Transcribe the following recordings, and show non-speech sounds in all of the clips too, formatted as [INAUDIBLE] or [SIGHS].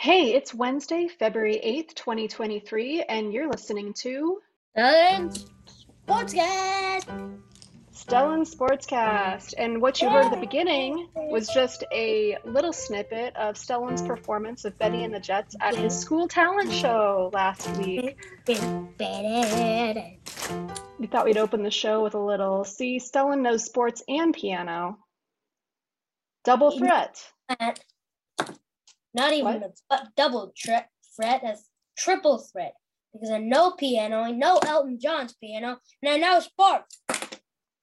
Hey, it's Wednesday, February 8th, 2023, and you're listening to Stellan Sportscast. Stellan Sportscast. And what you heard at the beginning was just a little snippet of Stellan's performance of Benny and the Jets at his school talent show last week. We thought we'd open the show with a little see, Stellan knows sports and piano. Double threat. Not even What? a uh, double tre- threat, that's triple threat. Because I know piano, I know Elton John's piano, and I know sports.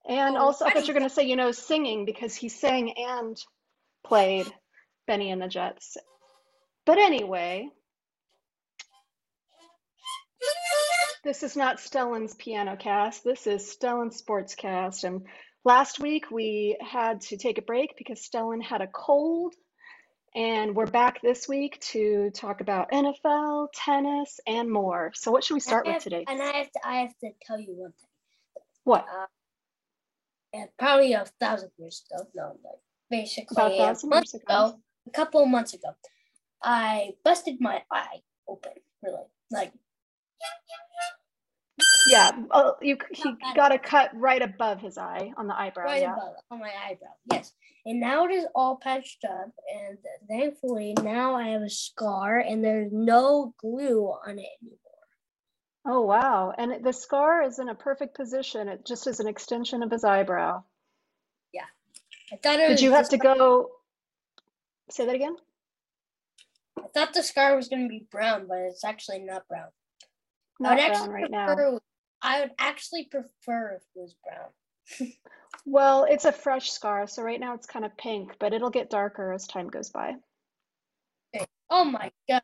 And Oh, also, I thought you were going to say, you know, singing because he sang and played Benny and the Jets. But anyway, this is not Stellan's piano cast. This is Stellan's sports cast. And last week we had to take a break because Stellan had a cold. And we're back this week to talk about NFL, tennis, and more. So, what should we start I with today? And I have to, I have to tell you one thing. What? Uh, and probably a thousand years ago, no, like basically About a a thousand month years ago? ago, a couple of months ago, I busted my eye open, really, like Yeah, uh, [LAUGHS] you, he got a cut right above his eye on the eyebrow. right yeah. above on my eyebrow. Yes. And now it is all patched up, and thankfully now I have a scar, and there's no glue on it anymore. Oh, wow. And the scar is in a perfect position. It just is an extension of his eyebrow. Yeah, I thought it Did you have to go? Say that again? I thought the scar was gonna be brown, but it's actually not brown. I Not would brown actually right now. I would actually prefer if it was brown. [LAUGHS] Well, it's a fresh scar, so right now it's kind of pink, but it'll get darker as time goes by. Oh my god.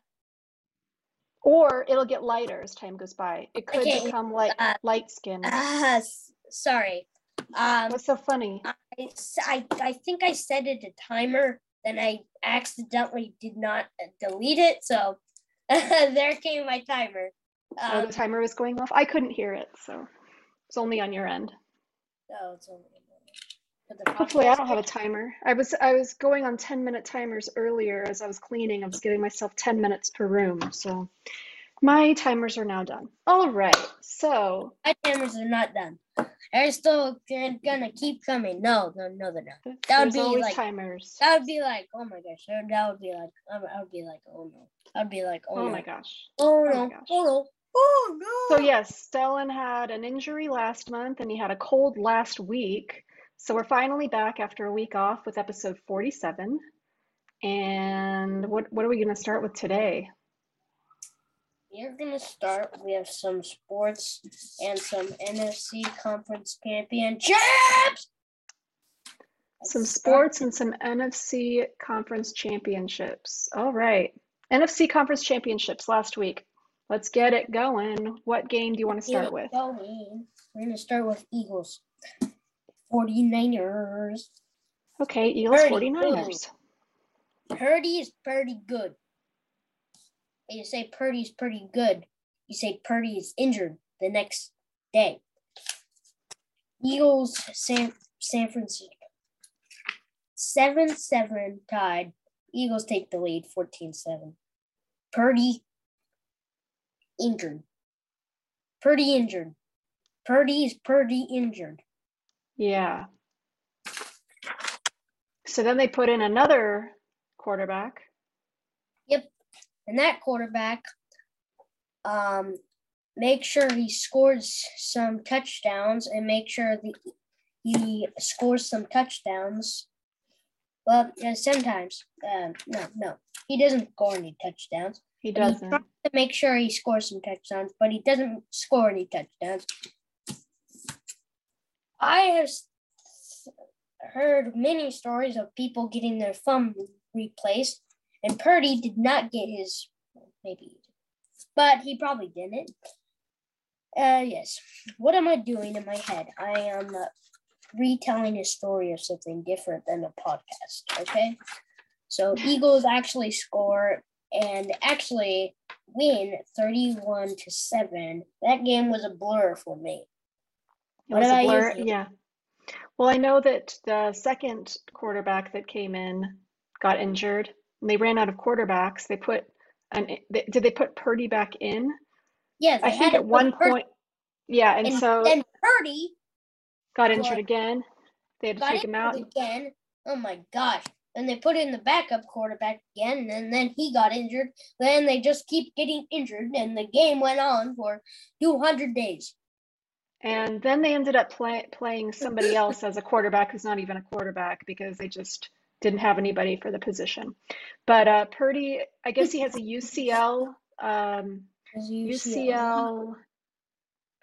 Or it'll get lighter as time goes by. It could Okay, become like uh, light skin. Ah, sorry. Um, What's so funny? I, I, I think I set it a timer, then I accidentally did not uh, delete it, so [LAUGHS] there came my timer. Oh, Um, the timer was going off. I couldn't hear it, so it's only on your end. oh, it's only a moment. For the Hopefully, I don't have a timer. I was I was going on 10 minute timers earlier as I was cleaning. I was giving myself 10 minutes per room. So my timers are now done. All right. So my timers are not done. They're still gonna keep coming. No, no, no, they're not. That would there's be like- timers. That would be like, oh my gosh. That would be like, I would- be like, oh no. I'd be like, oh, Oh no. my gosh. Oh my no. gosh. Oh no. Oh no. So yes, Stellan had an injury last month and he had a cold last week. So we're finally back after a week off with episode 47. And what what are we going to start with today? We're gonna start. We have some sports and some NFC conference championships. Some sports and some NFC conference championships. All right. NFC conference championships last week. Let's get it going. What game do you want to start with? going. We're gonna start with Eagles. 49ers. Okay, Eagles Purdy, 49ers. Purdy is pretty good. And you say Purdy is pretty good. You say Purdy is injured the next day. Eagles, San, San Francisco. 7 7 tied. Eagles take the lead 14 7. Purdy injured. Purdy injured. Purdy is Purdy injured. Yeah. So then they put in another quarterback. Yep. And that quarterback um make sure he scores some touchdowns and make sure the, he scores some touchdowns well uh, sometimes um no no he doesn't score any touchdowns He doesn't. tries to make sure he scores some touchdowns but he doesn't score any touchdowns. I have heard many stories of people getting their thumb replaced and Purdy did not get his maybe but he probably didn't. Uh yes. What am i doing in my head? I am uh, retelling a story of something different than a podcast okay? So eagles actually score and actually win 31 to 7 that game was a blur for me It What was a about you, blur. Yeah. Well, I know that the second quarterback that came in got injured. And they ran out of quarterbacks. They put an did they put Purdy back in? Yeah, I think at one Purdy- point. Yeah, and, and so then Purdy got injured got- again. They had to take him out. again. Oh my gosh. And they put in the backup quarterback again, and then he got injured. Then they just keep getting injured, and the game went on for 200 days. And then they ended up play, playing somebody [LAUGHS] else as a quarterback who's not even a quarterback because they just didn't have anybody for the position. But uh, Purdy, I guess he has a UCL um, you UCL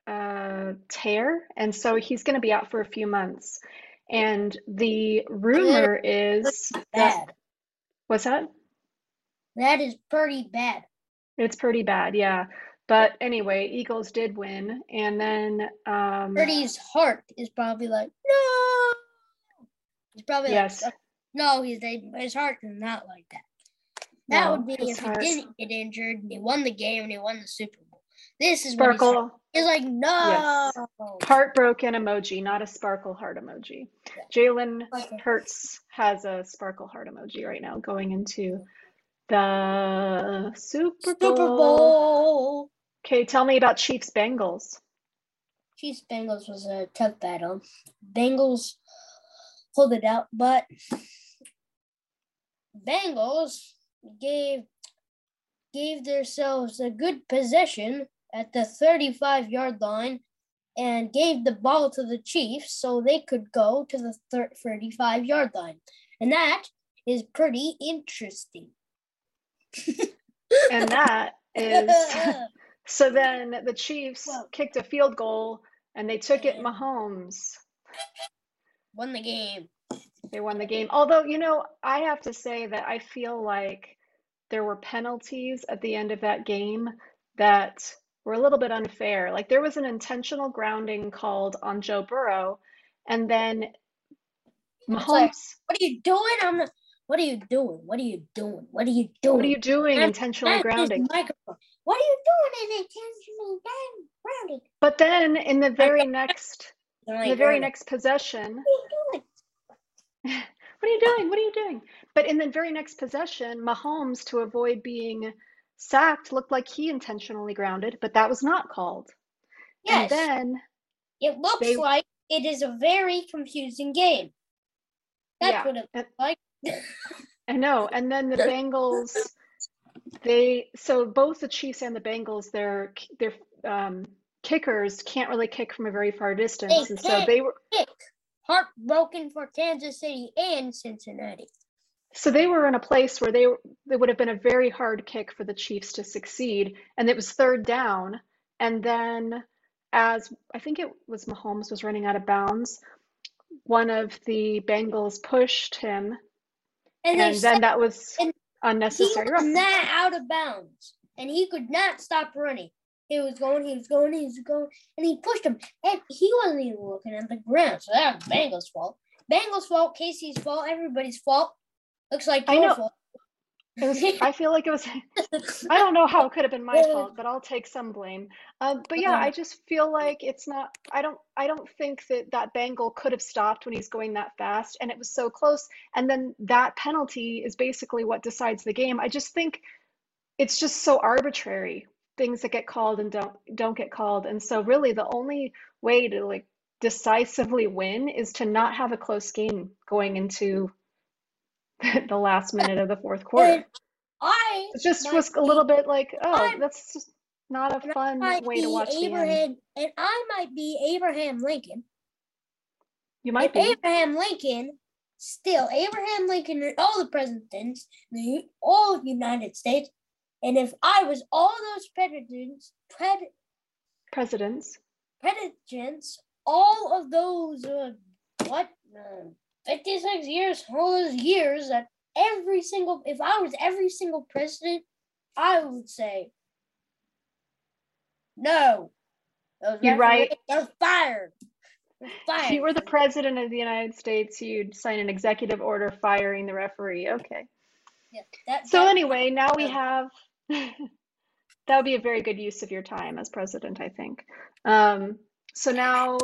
uh, tear, and so he's going to be out for a few months. And the rumor is that Bad. what's that? That is pretty bad. It's pretty bad, yeah. But anyway, Eagles did win, and then um, Purdy's heart is probably like, no. He's probably yes, like, no, he's his heart is not like that. That No, would be if heart- he didn't get injured and he won the game and he won the Super Bowl. This is what he's, sparkle. he's like, no. heartbroken emoji, not a sparkle heart emoji. Jalen Okay. Hurts has a sparkle heart emoji right now going into the Super Bowl. Super Bowl. Okay, tell me about Chiefs Bengals. Chiefs Bengals was a tough battle. Bengals pulled it out, but Bengals gave gave themselves a good possession at the 35 yard line and gave the ball to the Chiefs so they could go to the 35 yard line. And that is pretty interesting. And that is [LAUGHS] so then the Chiefs kicked a field goal and they took it Mahomes. won the game. They won the game. Although, you know, I have to say that I feel like there were penalties at the end of that game that were a little bit unfair. Like there was an intentional grounding called on Joe Burrow, and then like, Mahomes, What are you doing? I'm not, what are you doing? What are you doing? What are you doing? what are you doing intentionally That's his grounding? microphone. What are you doing? Is intentionally ground- grounded? But then in the very next in the very next possession, What are you doing? [LAUGHS] What are you doing? What are you doing? But in the very next possession, Mahomes, to avoid being sacked, looked like he intentionally grounded, but that was not called. And Yes, then, it looks they- like it is a very confusing game. That's Yeah, what it and- looks like. I know. And then the Bengals, they so both the Chiefs and the Bengals, their their um, kickers can't really kick from a very far distance, and so they were Kick. Heartbroken for Kansas City and Cincinnati. So they were in a place where they they would have been a very hard kick for the Chiefs to succeed, and it was third down, and then as I think it was Mahomes was running out of bounds, one of the Bengals pushed him, And, and then that was and he unnecessary. was not out of bounds, and he could not stop running. He was going, he was going, he was going, and he pushed him, and he wasn't even looking at the ground. So that was Bengals' fault. Bengals' fault, KC's fault, everybody's fault. Looks like I know. fault. It was, [LAUGHS] I feel like it was, I don't know how it could have been my fault, but I'll take some blame. Um, but yeah, I just feel like it's not, I don't, I don't think that that Bengal could have stopped when he's going that fast and it was so close. And then that penalty is basically what decides the game. I just think it's just so arbitrary, things that get called and don't, don't get called. And so really the only way to like decisively win is to not have a close game going into [LAUGHS] the last minute of the fourth [LAUGHS] quarter. I It just was a little bit like, oh, I- that's just not a fun way to watch the end. Abraham, and I might be Abraham Lincoln. You might and be. Abraham Lincoln, still Abraham Lincoln and all the presidents, the all of the United States, and if I was all those presidents, pred, Presidents. presidents, all of those, uh, what, uh, 56 years, all those years that every single, if I was every single president, I would say, no. You're right. are fired. They're If you were the president of the United States, you'd sign an executive order firing the referee. Okay. Yeah, that, So that- anyway, now we have [LAUGHS] that would be a very good use of your time as president, I think. Um, so now,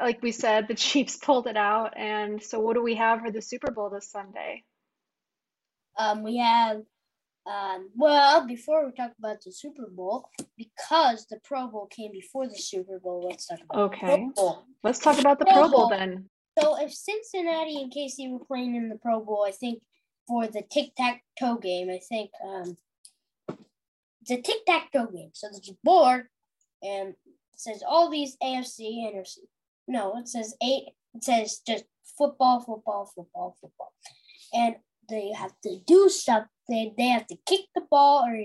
like we said, the [LAUGHS] Chiefs pulled it out, and so what do we have for the Super Bowl this Sunday? Um, we have Um, well, before we talk about the Super Bowl, because the Pro Bowl came before the Super Bowl, let's talk about Okay. Pro Bowl. Let's talk about the Pro Pro Bowl Bowl. then. So if Cincinnati and KC were playing in the Pro Bowl, I think for the tic tac toe game, I think um, it's a tic tac toe game. So there's a board, and says all these AFC, NFC. No, it says eight. It says just football, football, football, football, and they have to do stuff. They they have to kick the ball or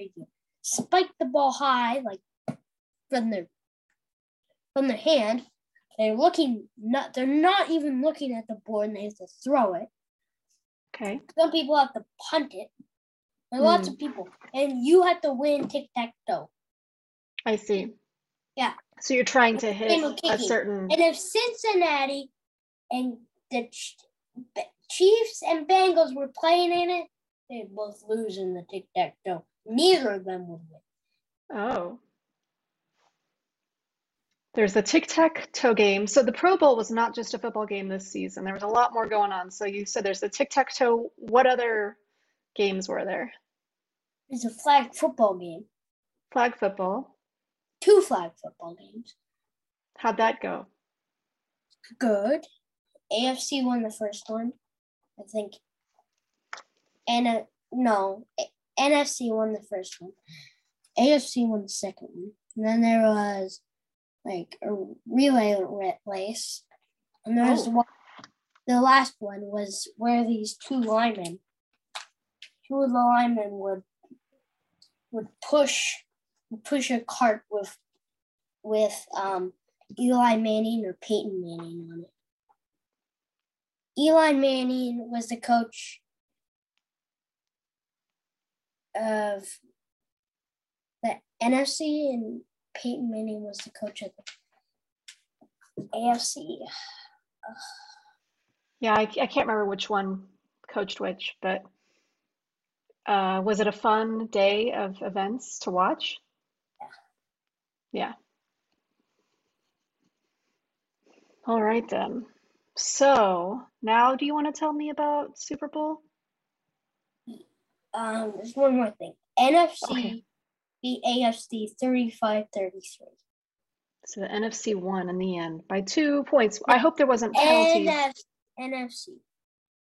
spike the ball high, like from their from their hand. They're looking not. They're not even looking at the board, and they have to throw it. Okay. Some people have to punt it. There are lots Hmm. of people, and you have to win tic tac toe. I see. Yeah. So you're trying to hit a certain. And if Cincinnati and the Ch- Chiefs and Bengals were playing in it, they'd both lose in the tic tac toe. Neither of them would win. Oh. There's the tic tac toe game. So the Pro Bowl was not just a football game this season. There was a lot more going on. So you said there's the tic tac toe. What other games were there? It's a flag football game. Flag football. Two flag football games. How'd that go? Good. AFC won the first one, I think. And uh, no, NFC won the first one. AFC won the second one. And then there was like a relay race. And there was Oh. one, the last one was where these two linemen, two of the linemen would would push push a cart with with um Eli Manning or Peyton Manning on it. Eli Manning was the coach of the NFC, and Peyton Manning was the coach of the AFC. Yeah, I, I can't remember which one coached which, but uh, was it a fun day of events to watch? Yeah. All right then. So now, do you want to tell me about Super Bowl? Um, there's one more thing. NFC Okay. beat AFC 35 33. So the NFC won in the end by two points. I hope there wasn't penalties. NF- NFC.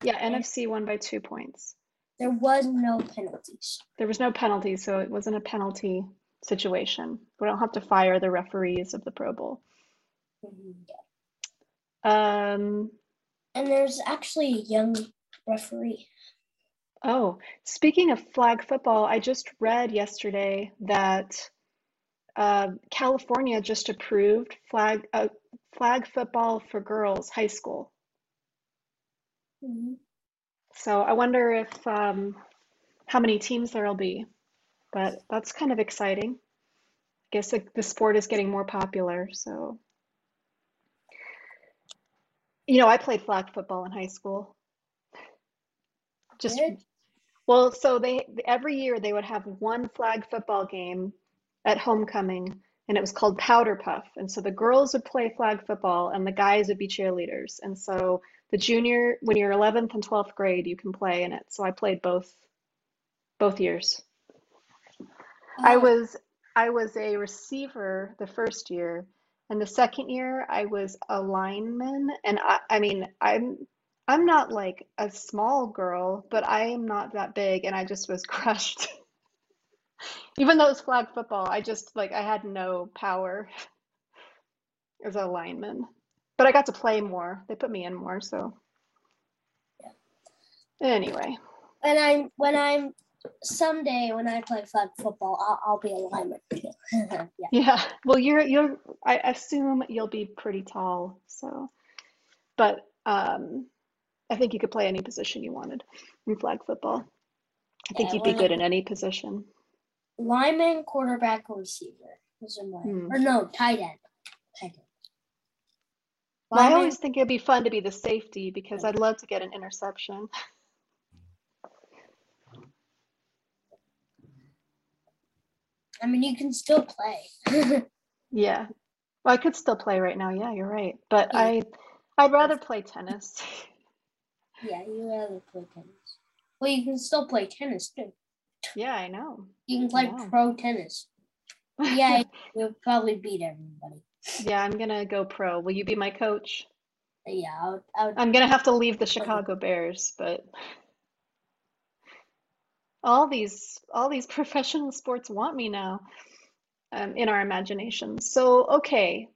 Yeah, NFC won by two points. There was no penalties. There was no penalty, so it wasn't a penalty situation. We don't have to fire the referees of the Pro Bowl. Um, And there's actually a young referee. oh, speaking of flag football, I just read yesterday that uh, California just approved flag uh, flag football for girls, high school. So I wonder if um, how many teams there'll be, but that's kind of exciting. I guess the, the sport is getting more popular, so. You know, I played flag football in high school. Just, Good. well, so they every year they would have one flag football game at homecoming, and it was called Powder Puff. And so the girls would play flag football, and the guys would be cheerleaders. And so the junior, when you're 11th and 12th grade, you can play in it. So I played both, both years. I Oh, was I was a receiver the first year, and the second year I was a lineman. And I, I mean, I'm I'm not like a small girl, but I am not that big, and I just was [LAUGHS] crushed. Even though it's flag football, I just like I had no power [LAUGHS] as a lineman. But I got to play more. They put me in more, so yeah. anyway. when I'm when I'm someday when I play flag football, I'll, I'll be a lineman. [LAUGHS] yeah. Yeah, well, you're you're I assume you'll be pretty tall, so but um I think you could play any position you wanted in flag football. I think Yeah, you'd be good in any position. Lineman, quarterback, or receiver. Those are my Hmm. or no tight end. Tight end. Well, I always think it'd be fun to be the safety because I'd love to get an interception. [LAUGHS] I mean, you can still play. [LAUGHS] Yeah. Well, I could still play right now. Yeah, you're right. But Yeah. I I'd rather play tennis. [LAUGHS] yeah, you rather play tennis. Well, you can still play tennis too. Yeah, I know. You can play pro tennis. Yeah, [LAUGHS] you'll probably beat everybody. yeah, I'm gonna go pro. Will you be my coach? Yeah, I would, I would, I'm gonna have to leave the Chicago Bears, but all these all these [LAUGHS] professional sports want me now, um, in our imaginations. So okay,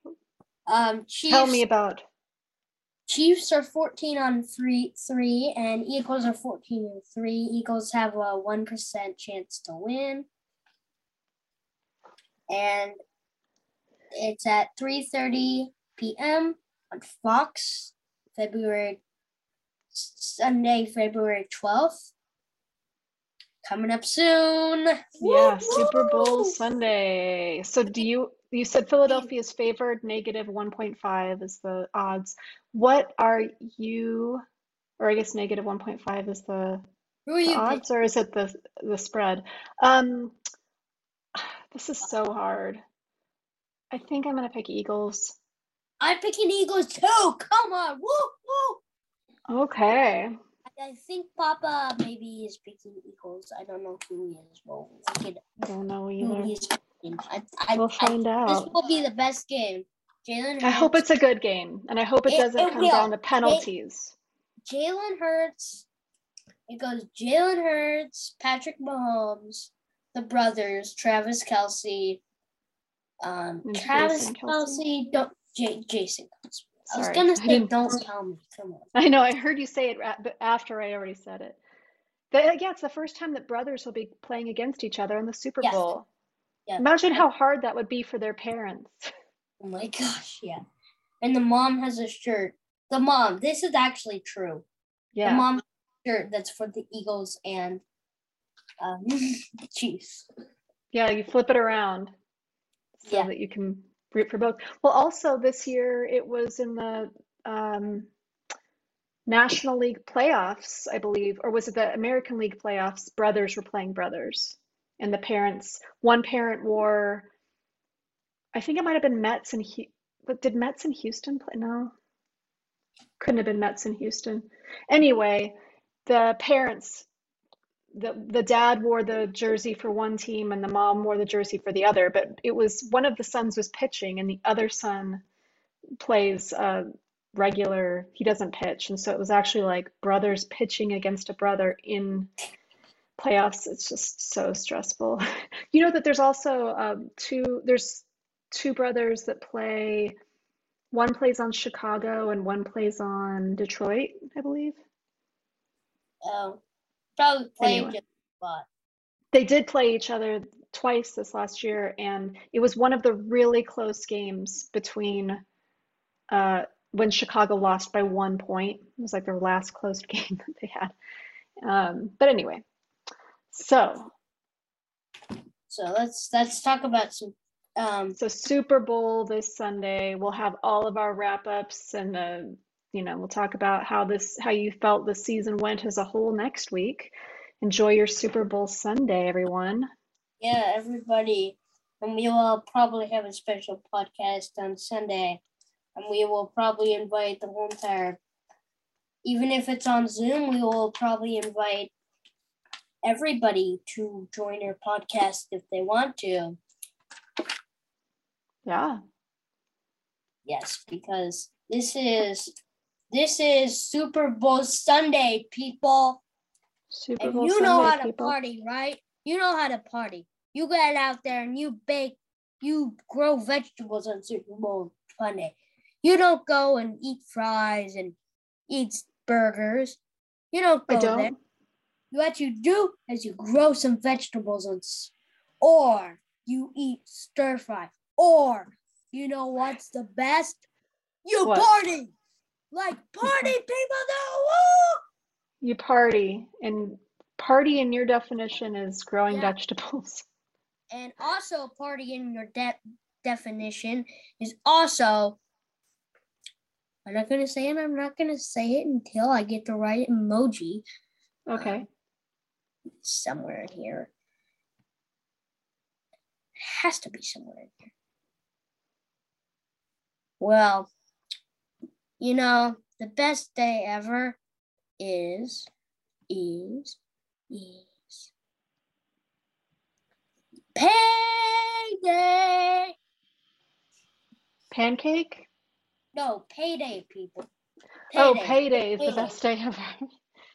um, Chiefs. tell me about. Chiefs are 14 on three three, and Eagles are 14 and three. Eagles have a one percent chance to win, and it's at 3:30 p.m. on Fox, February Sunday, February 12th. Coming up soon. Yeah, Woo, Super Bowl! Sunday. So do you you said Philadelphia is favored, negative 1.5 is the odds. What are you, or I guess negative 1.5 is the Who are the you? odds, or is it the the spread? Um, this is so hard. I think I'm gonna pick Eagles. I'm picking Eagles too. Come on. Woo, woo. Okay. I think Papa maybe is picking Eagles. I don't know who he is. Well, we could I don't know who either. I, I, We'll find this out. will be the best game. Jalen I hope it's a good game, and I hope it It- doesn't it come will. down to penalties. Jalen Hurts. It goes Jalen Hurts, Patrick Mahomes, the brothers, Travis Kelce, um, And Travis Jason Kelce? Kelsey. Don't J- Jason Kelce. I was gonna say, don't [LAUGHS] tell me. Come on. I know, I heard you say it after I already said it. But yeah, it's the first time that brothers will be playing against each other in the Super Yes. Bowl. Yeah. Imagine how hard that would be for their parents. [LAUGHS] Oh my gosh, yeah. And the mom has a shirt. The mom, this is actually true. Yeah. The mom has a shirt that's for the Eagles and um, [LAUGHS] Chiefs. Yeah, you flip it around so Yeah. that you can root for both. Well, also this year it was in the um, National League playoffs, I believe, or was it the American League playoffs? Brothers were playing brothers, and the parents, one parent wore, I think it might have been Mets and but did Mets and Houston play? No, couldn't have been Mets and Houston. Anyway, the parents the the dad wore the jersey for one team and the mom wore the jersey for the other but it was one of the sons was pitching and the other son plays uh regular he doesn't pitch. And so it was actually like brothers pitching against a brother in playoffs. It's just so stressful. [LAUGHS] You know that there's also um two there's two brothers that play one plays on Chicago and one plays on Detroit I believe. Um, probably playing Anyway. lot. They did play each other twice this last year, and it was one of the really close games between uh, when Chicago lost by one point. It was like their last close [LAUGHS] game that they had. Um, but anyway, so So let's let's talk about some. Um, so Super Bowl this Sunday. We'll have all of our wrap ups, and uh, you know we'll talk about how this how you felt the season went as a whole next week. Enjoy your Super Bowl Sunday, everyone. yeah, everybody, and we will probably have a special podcast on Sunday, and we will probably invite the whole entire. Even if it's on Zoom, we will probably invite everybody to join our podcast if they want to. Yeah. Yes, because this is this is Super Bowl Sunday, people. Super Bowl And you know how to people. party, right? You know how to party. You get out there and you bake, you grow vegetables on Super Bowl Sunday. You don't go and eat fries and eat burgers. You don't go there. don't. What you do is you grow some vegetables on, or you eat stir fry, or you know what's the best? You What? party, like party [LAUGHS] people do. Woo! You party, and party in your definition is growing Yeah. vegetables. [LAUGHS] And also, party in your de- definition is also. I'm not gonna say it. I'm not gonna say it until I get the right emoji Okay. Um, somewhere in here. Has to be somewhere in here. Well, you know, the best day ever is, is, is payday. Pancake? No, payday, people. Payday. Oh, payday is payday. the best day ever. [LAUGHS]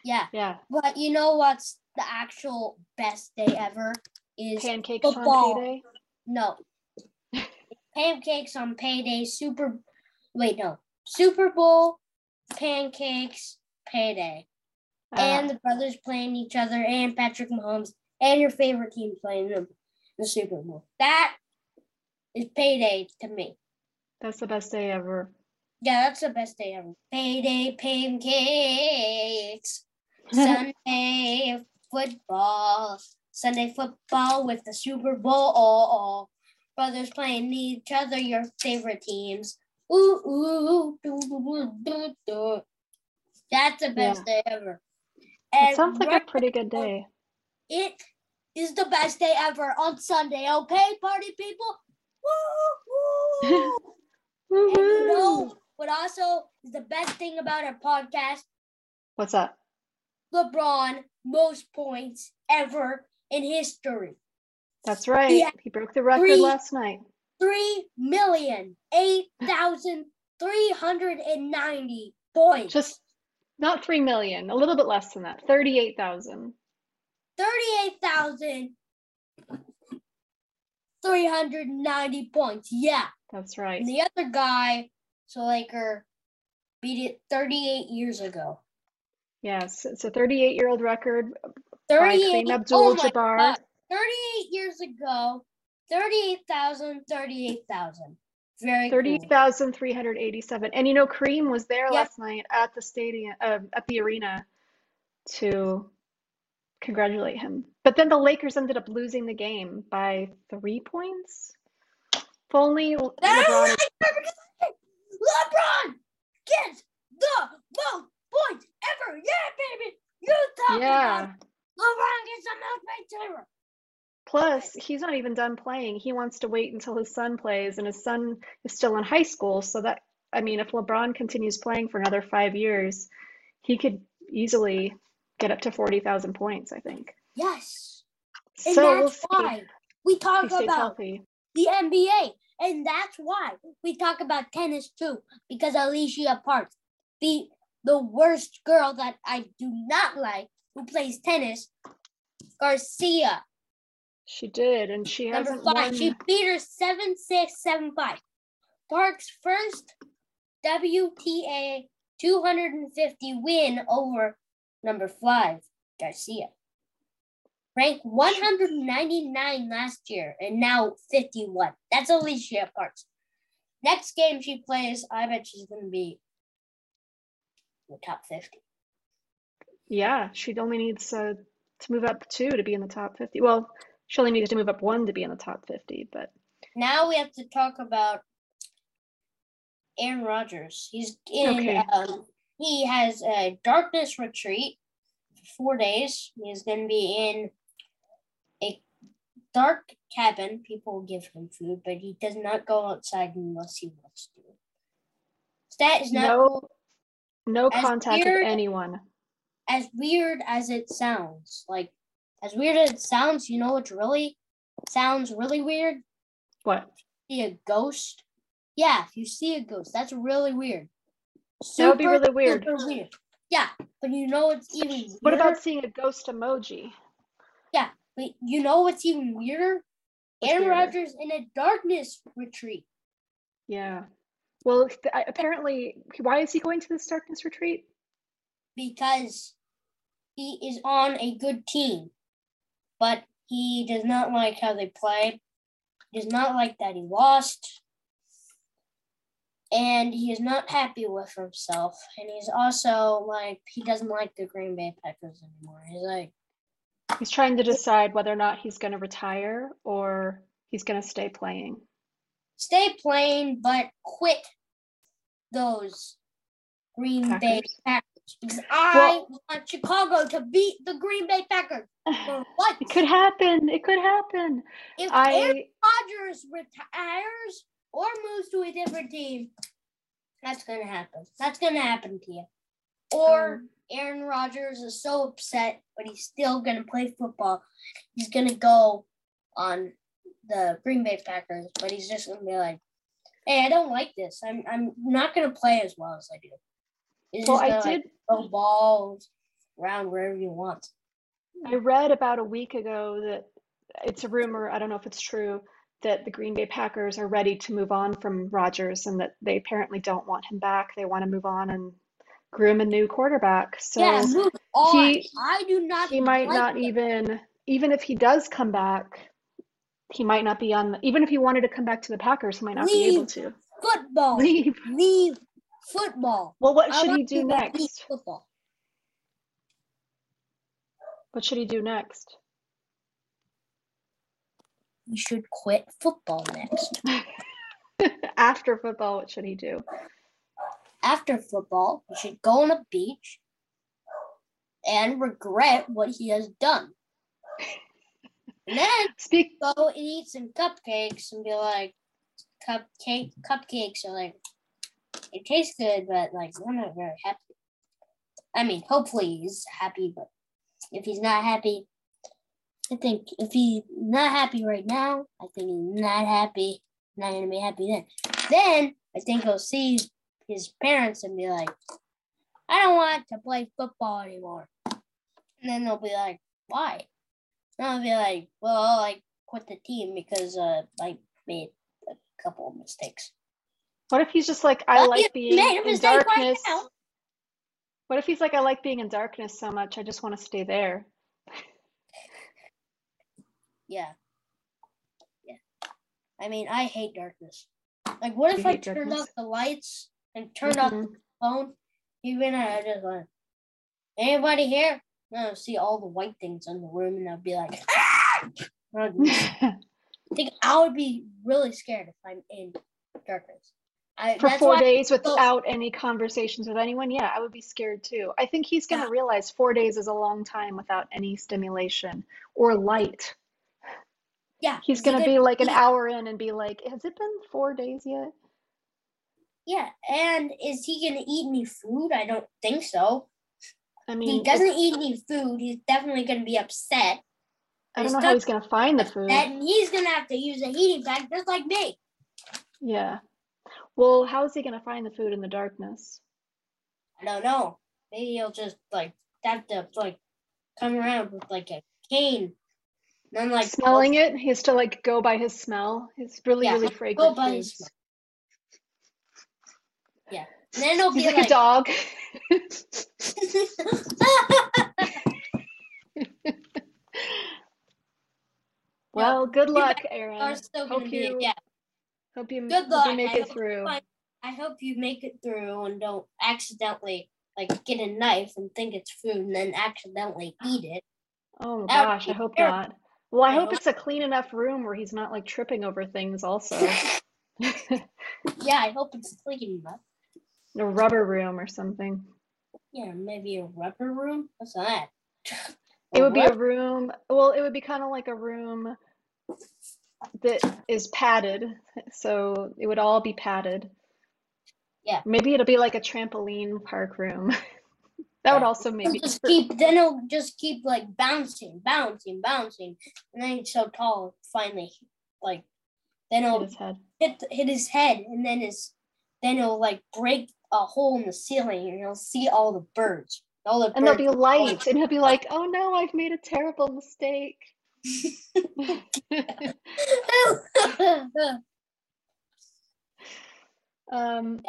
yeah. Yeah. But you know what's the actual best day ever? Is pancakes football. on payday? No. [LAUGHS] pancakes on payday, super. Wait, no. Super Bowl, pancakes, payday, Uh, and the brothers playing each other, and Patrick Mahomes, and your favorite team playing them in the Super Bowl. That is payday to me. that's the best day ever. Yeah, that's the best day ever. Payday pancakes. [LAUGHS] Sunday football. Sunday football with the Super Bowl. All brothers playing each other, your favorite teams. Ooh, ooh. That's the best day ever. It sounds like right- a pretty good day. it is the best day ever on Sunday, okay, party people? Woo, woo. and you know what also is the best thing about our podcast? What's that? LeBron most points ever in history. That's right. Yeah. He broke the record last night. Three million eight thousand three hundred and ninety points. Just not 3 million, a little bit less than that. 38,000. thirty-eight thousand three hundred and ninety points. Yeah. That's right. And the other guy, so Laker, beat it 38 years ago. Yes, it's a 38 year old record 38 oh Abdul Jabbar. God, 38 years ago, 38,000, 38,000. Very cool. 38,387. And you know, Kareem was there Yep. last night at the stadium, uh, at the arena to congratulate him. But then the Lakers ended up losing the game by three points. If only LeBron. LeBron gets the most points ever. Yeah, baby. You talk Yeah. about. LeBron gets the most points ever. Plus, he's not even done playing. He wants to wait until his son plays, and his son is still in high school. So that, I mean, if LeBron continues playing for another five years, he could easily get up to 40,000 points, I think. Yes. And So we'll that's see why we talk about healthy. the NBA. And that's why we talk about tennis too, because Alycia Parks beat the worst girl that I do not like who plays tennis, Garcia. She did, and she Number hasn't five. won. She beat her 7 6 7 5. Parks' first WTA 250 win over number five, Garcia. Ranked 199 last year and now 51. That's Alycia Parks. Next game she plays, I bet she's going to be in the top 50. Yeah, she only needs uh, to move up two to be in the top 50. Well, she only needed to move up one to be in the top 50, but Now we have to talk about Aaron Rodgers. He's in. Okay. Um, he has a darkness retreat for four days. He's going to be in a dark cabin. People give him food, but he does not go outside unless he wants to. That is not no no contact weird- with anyone. as weird as it sounds. Like as weird as it sounds, you know what's really sounds really weird? What? see a ghost. Yeah, if you see a ghost, that's really weird. That would be really weird. weird. Yeah, but you know what's even Weirder? What about seeing a ghost emoji? Yeah, but you know what's even weirder? What's Aaron? Rodgers in a darkness retreat Yeah. Well, apparently, why is he going to this darkness retreat? because he is on a good team, but he does not like how they played. He does not like that he lost. And he is not happy with himself. And he's also like, he doesn't like the Green Bay Packers anymore. He's like, He's trying to decide whether or not he's going to retire or he's going to stay playing. stay playing, but quit those Green Bay Packers. I Well- want Chicago to beat the Green Bay Packers. [SIGHS] What? It could happen. It could happen. If Aaron Rodgers retires or moves to a different team, that's gonna happen. That's gonna happen to you. Or um, Aaron Rodgers is so upset, but he's still gonna play football. He's gonna go on the Green Bay Packers, but he's just gonna be like, hey, I don't like this. I'm I'm not gonna play as well as I do. It's Well, just I gonna, did. like, balls around wherever you want. I read about a week ago that it's a rumor, I don't know if it's true, that the Green Bay Packers are ready to move on from Rodgers and that they apparently don't want him back. They want to move on and groom a new quarterback. So he- I do not. he might like not even, even if he does come back, he might not be on the, even if he wanted to come back to the Packers, he might not be able to. football. Leave. Leave football. Well, what should he do you to leave next? Football. What should he do next? He should quit football next. [LAUGHS] After football, what should he do? After football, he should go on a beach and regret what he has done. And then [LAUGHS] Speak. go and eat some cupcakes and be like, cupcake cupcakes are like, it tastes good, but like I'm not very happy. I mean, hopefully he's happy, but if he's not happy, I think if he's not happy right now, I think he's not happy, not gonna be happy then. Then I think he'll see his parents and be like, I don't want to play football anymore. And then they'll be like, why? And I'll be like, well, I quit the team because uh, I made a couple of mistakes. What if he's just like, I Well, like being in mistake right darkness? What if he's like, I like being in darkness so much, I just want to stay there? [LAUGHS] Yeah. Yeah. I mean, I hate darkness. Like, what You if I turned darkness? off the lights and turned off Mhm. the phone? Even I just went, anybody here? No, see all the white things in the room, and I'd be like, ah! [LAUGHS] I think I would be really scared if I'm in darkness. I, For four days without any conversations with anyone, yeah, I would be scared too. I think he's going to Yeah. realize four days is a long time without any stimulation or light. Yeah, He's going to be like an yeah. hour in and be like, Has it been four days yet? Yeah, and is he gonna eat any food? I don't think so. I mean, he doesn't eat any food, he's definitely gonna be upset. I don't know how he's going to find the food. And he's gonna have to use a heating pad just like me. Yeah. Well, how is he going to find the food in the darkness? I don't know. Maybe he'll just like have to like come around with like a cane. And then like Smelling it, he has to like go by his smell. It's really, Yeah, really go fragrant by his foods. Yeah. And then it'll He's be like a dog. [LAUGHS] [LAUGHS] Well, good luck, Aaron. Hope you yeah. Hope you Good hope you make I it hope through. I, I hope you make it through and don't accidentally like get a knife and think it's food and then accidentally eat it. Oh my That would gosh, I be hope terrible. not. Well, I I hope hope- it's a clean enough room where he's not like tripping over things also. [LAUGHS] Yeah, I hope it's clean enough. A rubber room or something. Yeah, maybe a rubber room. What's that? It would be a room, well, it would be kind of like a room that is padded. So it would all be padded. Yeah. Maybe it'll be like a trampoline park room. [LAUGHS] That would also maybe just keep then it'll just keep like bouncing, bouncing, bouncing, and then he's so tall finally like then hit it'll his head. hit hit his head and then his then it'll like break a hole in the ceiling and you'll see all the birds. All the And there'll be light, and he'll be like, "Oh no, I've made a terrible mistake." Um,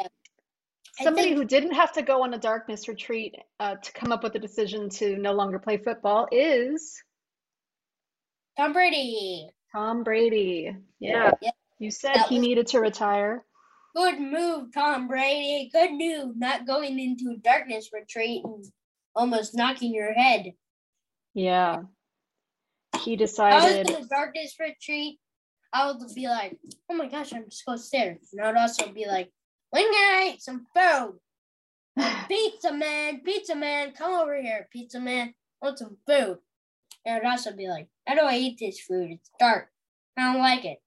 somebody who didn't have to go on a darkness retreat uh, to come up with the decision to no longer play football is Tom Brady. Tom Brady. Yeah, Yeah. you said That he needed to retire. Good move, Tom Brady. Good move, not going into a darkness retreat and almost knocking your head. Yeah. He If I was decided, in a darkness retreat, I would be like, oh my gosh, I'm just going stairs. And I would also be like, when can I eat some food? [SIGHS] Pizza man, pizza man, come over here, pizza man. I want some food. And I'd also be like, how do I eat this food? It's dark. I don't like it.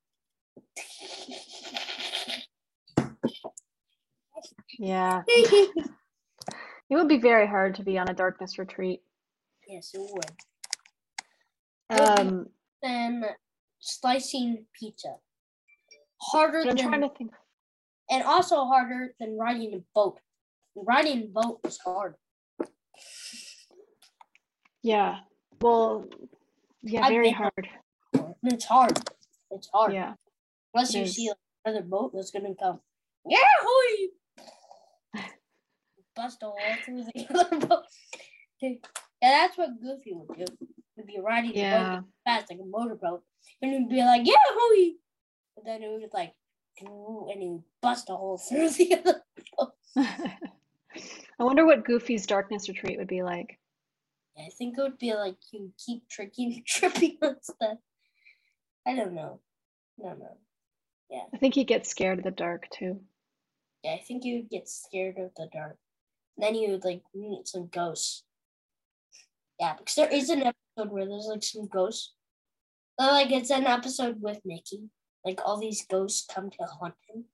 yeah, [LAUGHS] it would be very hard to be on a darkness retreat. yes, it would. Um, Then slicing pizza. Harder I'm than trying to think. and also harder than riding a boat. Riding a boat is hard. Yeah. Well, yeah, very been- hard. It's hard. It's hard. Yeah. Unless you see another boat that's gonna come. Yeah, hoi! Bust a hole through the [LAUGHS] other boat. Yeah, that's what Goofy would do. He'd be riding Yeah. fast like a motorboat, and he'd be like, "Yeah, hoi!" And then it would like, and he would bust a hole [LAUGHS] through the other. [LAUGHS] I wonder what Goofy's darkness retreat would be like. I think it would be like you keep tricking, [LAUGHS] tripping on stuff. I don't know. I don't know. I think he gets scared of the dark too. Yeah, I think you would get scared of the dark. Then you would like meet some ghosts. Yeah, because there is an episode where there's like some ghosts. Uh, Like it's an episode with Mickey. Like all these ghosts come to haunt him.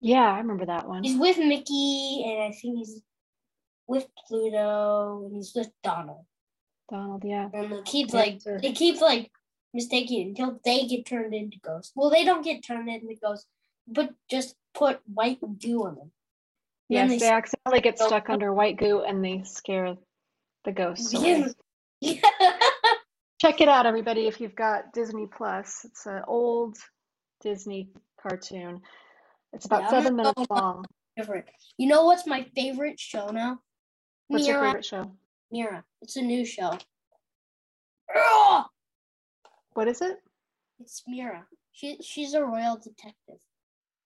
Yeah, I remember that one. He's with Mickey, and I think he's with Pluto, and he's with Donald. Donald, yeah. And they keep like they keep like mistaking until they get turned into ghosts. Well, they don't get turned into ghosts, but just put white goo on them. Yes, they they accidentally get stuck under white goo and they scare the ghosts [LAUGHS] away. Yeah. [LAUGHS] Check it out, everybody, if you've got Disney Plus. It's an old Disney cartoon. It's about Yeah, seven minutes long. Different. You know what's my favorite show now? What's your Mira. favorite show? Mira. It's a new show. Ugh! What is it? It's Mira. She she's a royal detective.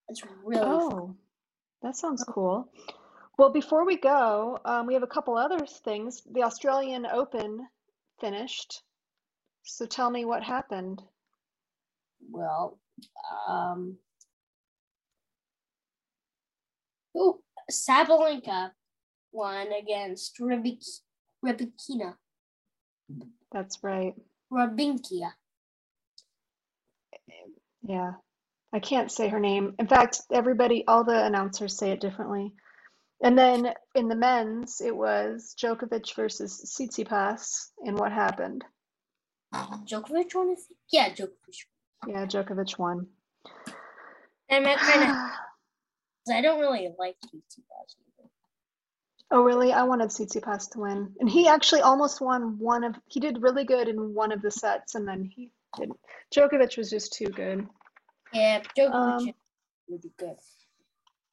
It's really fun. Oh, that sounds cool. Well, before we go, um, we have a couple other things. The Australian Open finished. So tell me what happened. well. Um. Ooh, Sabalenka won against Rybik, Rybikina. That's right. Rybinkia. Yeah. I can't say her name. In fact, everybody, all the announcers say it differently. And then in the men's, it was Djokovic versus Tsitsipas. And what happened? Djokovic won, I think? Yeah, Djokovic. Yeah, Djokovic won. And I'm kind of, I don't really like Tsitsipas either. Oh, really? I wanted Tsitsipas to win. And he actually almost won one of, he did really good in one of the sets, and then he didn't. Djokovic was just too good. Yeah, Djokovic Um, is really good.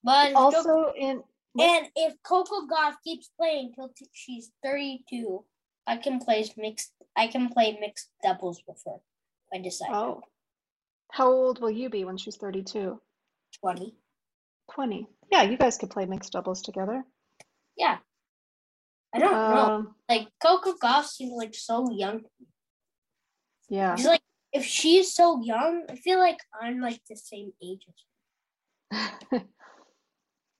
But Also, in, and if Coco Gauff keeps playing till t- she's 32, I can play mixed. I can play mixed doubles with her. I decide. oh, how old will you be when she's 32? 20. 20. Yeah, you guys could play mixed doubles together. Yeah. I don't know. Um, Like Coco Gauff seems like so young. yeah. She's like if she's so young, I feel like I'm like the same age as her. [LAUGHS]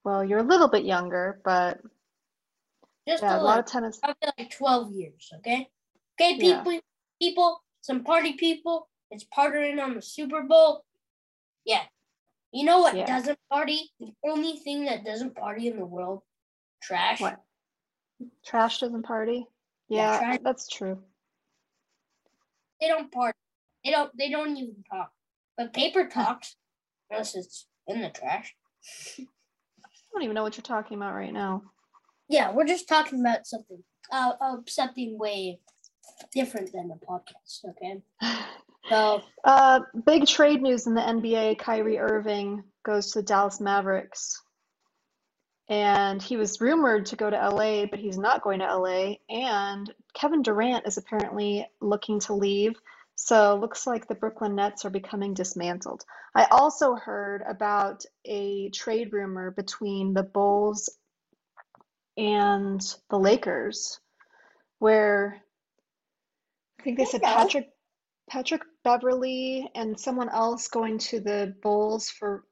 Well, you're a little bit younger, but Just yeah, a a lot of tennis. Probably like 12 years, okay? Okay, Yeah. people, people, some party people, it's partying on the Super Bowl. Yeah. You know what Yeah. doesn't party? The only thing that doesn't party in the world? Trash. What? Trash doesn't party? Yeah, Yeah, trash- that's true. They don't party. They don't they don't even talk. But paper talks unless it's in the trash. Don't even know what you're talking about right now. Yeah, we're just talking about something uh, uh something way different than the podcast, okay? [SIGHS] So Uh, big trade news in the NBA. Kyrie Irving goes to the Dallas Mavericks. And he was rumored to go to LA, but he's not going to LA. And Kevin Durant is apparently looking to leave. So looks like the Brooklyn Nets are becoming dismantled. I also heard about a trade rumor between the Bulls and the Lakers, where I think they said. Patrick Patrick Beverley and someone else going to the Bulls for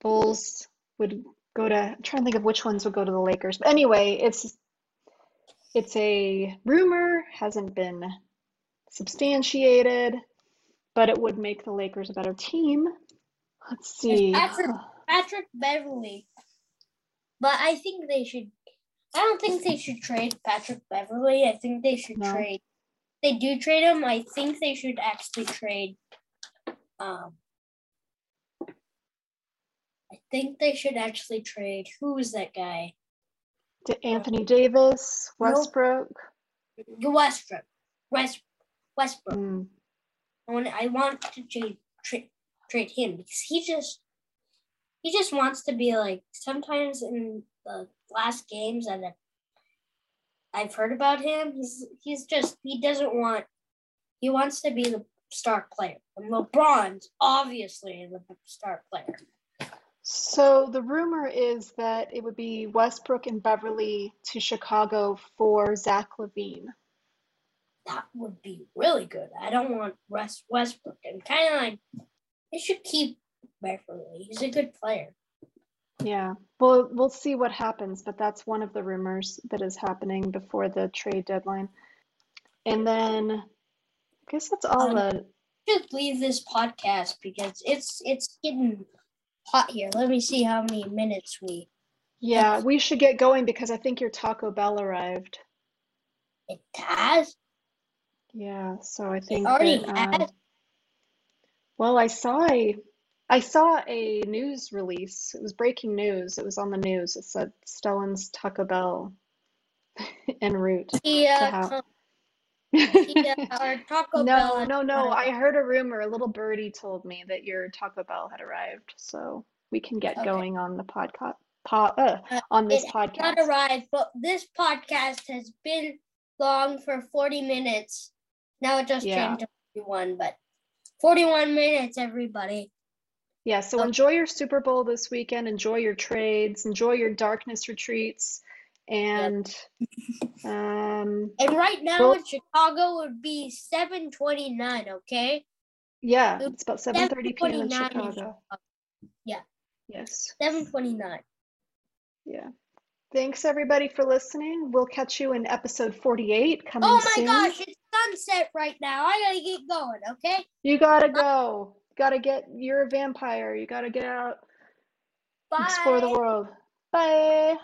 Bulls would go to I'm trying to think of which ones would go to the Lakers. But anyway, it's it's a rumor, hasn't been substantiated, but it would make the Lakers a better team. Let's see. Patrick- Patrick Beverley. But I think they should. I don't think they should trade Patrick Beverley. I think they should No. trade. They do trade him. I think they should actually trade. Um. I think they should actually trade. Who is that guy? To Anthony Davis, Westbrook. Westbrook. West Westbrook. Mm. I want I want to trade trade trade him because he just he just wants to be like sometimes in the last games that I've heard about him, he's he's just he doesn't want he wants to be the star player. And LeBron's obviously the star player. So the rumor is that it would be Westbrook and Beverley to Chicago for Zach LaVine. That would be really good. I don't want West Westbrook. And kind of like they should keep Beverley. He's a good player. Yeah. Well, we'll see what happens, but that's one of the rumors that is happening before the trade deadline. And then I guess that's all Um, the Just leave this podcast because it's it's getting hot here. Let me see how many minutes we Yeah, we should get going because I think your Taco Bell arrived. it has. Yeah, so I think already that, had? um, well, I saw a I saw a news release. It was breaking news. It was on the news. It said Stellan's Taco Bell [LAUGHS] en route Yeah, have. com- yeah, our Taco [LAUGHS] Bell. No, has no, no. I heard a rumor. A little birdie told me that your Taco Bell had arrived, so we can get Okay. going on the podcast. Po uh, Uh, on this it podcast. Not arrived, but this podcast has been long for 40 minutes. Now it just Yeah. changed to 41, but 41 minutes, everybody. Yeah, so Okay. enjoy your Super Bowl this weekend. Enjoy your trades. Enjoy your darkness retreats. And [LAUGHS] um, And right now Well- in Chicago would be 729, okay? yeah, it's about 7:30 p.m. in 7:29 in Chicago. Yeah. Yes. 729. Yeah. Thanks everybody for listening. We'll catch you in episode 48 coming Oh my soon. gosh, it's sunset right now. I gotta get going, okay? You gotta go. Gotta get. You're a vampire. You gotta get out, Bye. explore the world. Bye.